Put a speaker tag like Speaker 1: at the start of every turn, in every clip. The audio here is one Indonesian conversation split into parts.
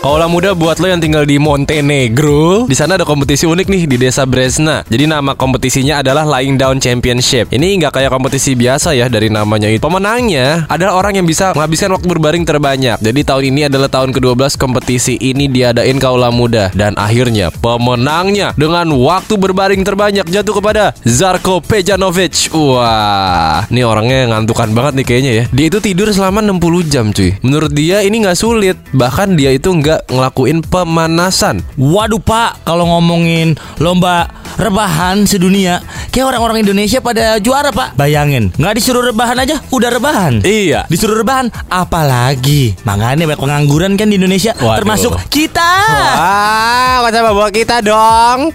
Speaker 1: Kaulah muda buat lo yang tinggal di Montenegro. Di sana ada kompetisi unik nih di desa Bresna. Jadi nama kompetisinya adalah Lying Down Championship. Ini nggak kayak kompetisi biasa ya dari namanya itu. Pemenangnya adalah orang yang bisa menghabiskan waktu berbaring terbanyak. Jadi tahun ini adalah tahun ke-12 kompetisi ini diadain Kaulah muda dan akhirnya pemenangnya dengan waktu berbaring terbanyak jatuh kepada Zarko Pejanovic. Wah, ini orangnya ngantukan banget nih kayaknya ya. Dia itu tidur selama 60 jam cuy. Menurut dia ini nggak sulit. Bahkan dia itu nggak ngelakuin pemanasan.
Speaker 2: Waduh pak, kalau ngomongin lomba rebahan sedunia, kayak orang-orang Indonesia pada juara pak. Bayangin, nggak disuruh rebahan aja, udah rebahan.
Speaker 1: Iya.
Speaker 2: Disuruh rebahan, apalagi. Makanya banyak pengangguran kan di Indonesia,
Speaker 1: Waduh.
Speaker 2: termasuk kita.
Speaker 1: Wah, bawa kita dong?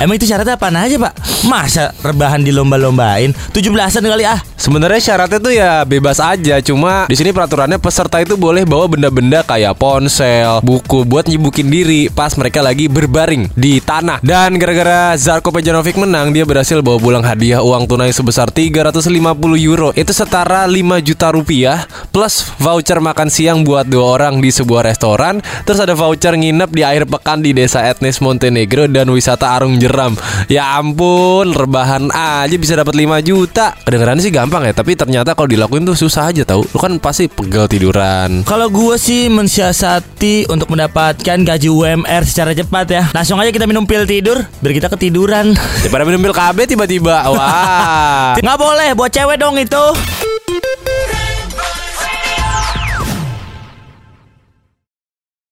Speaker 2: Emang itu syaratnya apa aja pak? Masa rebahan di lomba-lombain? 17-an kali ah.
Speaker 1: Sebenarnya syaratnya tuh ya bebas aja, cuma di sini peraturannya peserta itu boleh bawa benda-benda kayak ponsel, buku buat nyibukin diri pas mereka lagi berbaring di tanah. Dan gara-gara Zarko Pejanovic menang, dia berhasil bawa pulang hadiah uang tunai sebesar 350 euro. Itu setara 5 juta rupiah plus voucher makan siang buat dua orang di sebuah restoran, terus ada voucher nginep di akhir pekan di desa etnis Montenegro dan wisata Arung Jeram. Ya ampun, rebahan aja bisa dapat 5 juta. Kedengarannya sih gampang ya, tapi ternyata kalau dilakuin tuh susah aja tahu. Lu kan pasti pegel tiduran.
Speaker 2: Kalau gue sih mensiasati untuk mendapatkan gaji UMR secara cepat ya. Langsung aja kita minum pil tidur biar kita ketiduran.
Speaker 1: Daripada minum pil KB tiba-tiba. Wah.
Speaker 2: Nggak boleh buat cewek dong itu.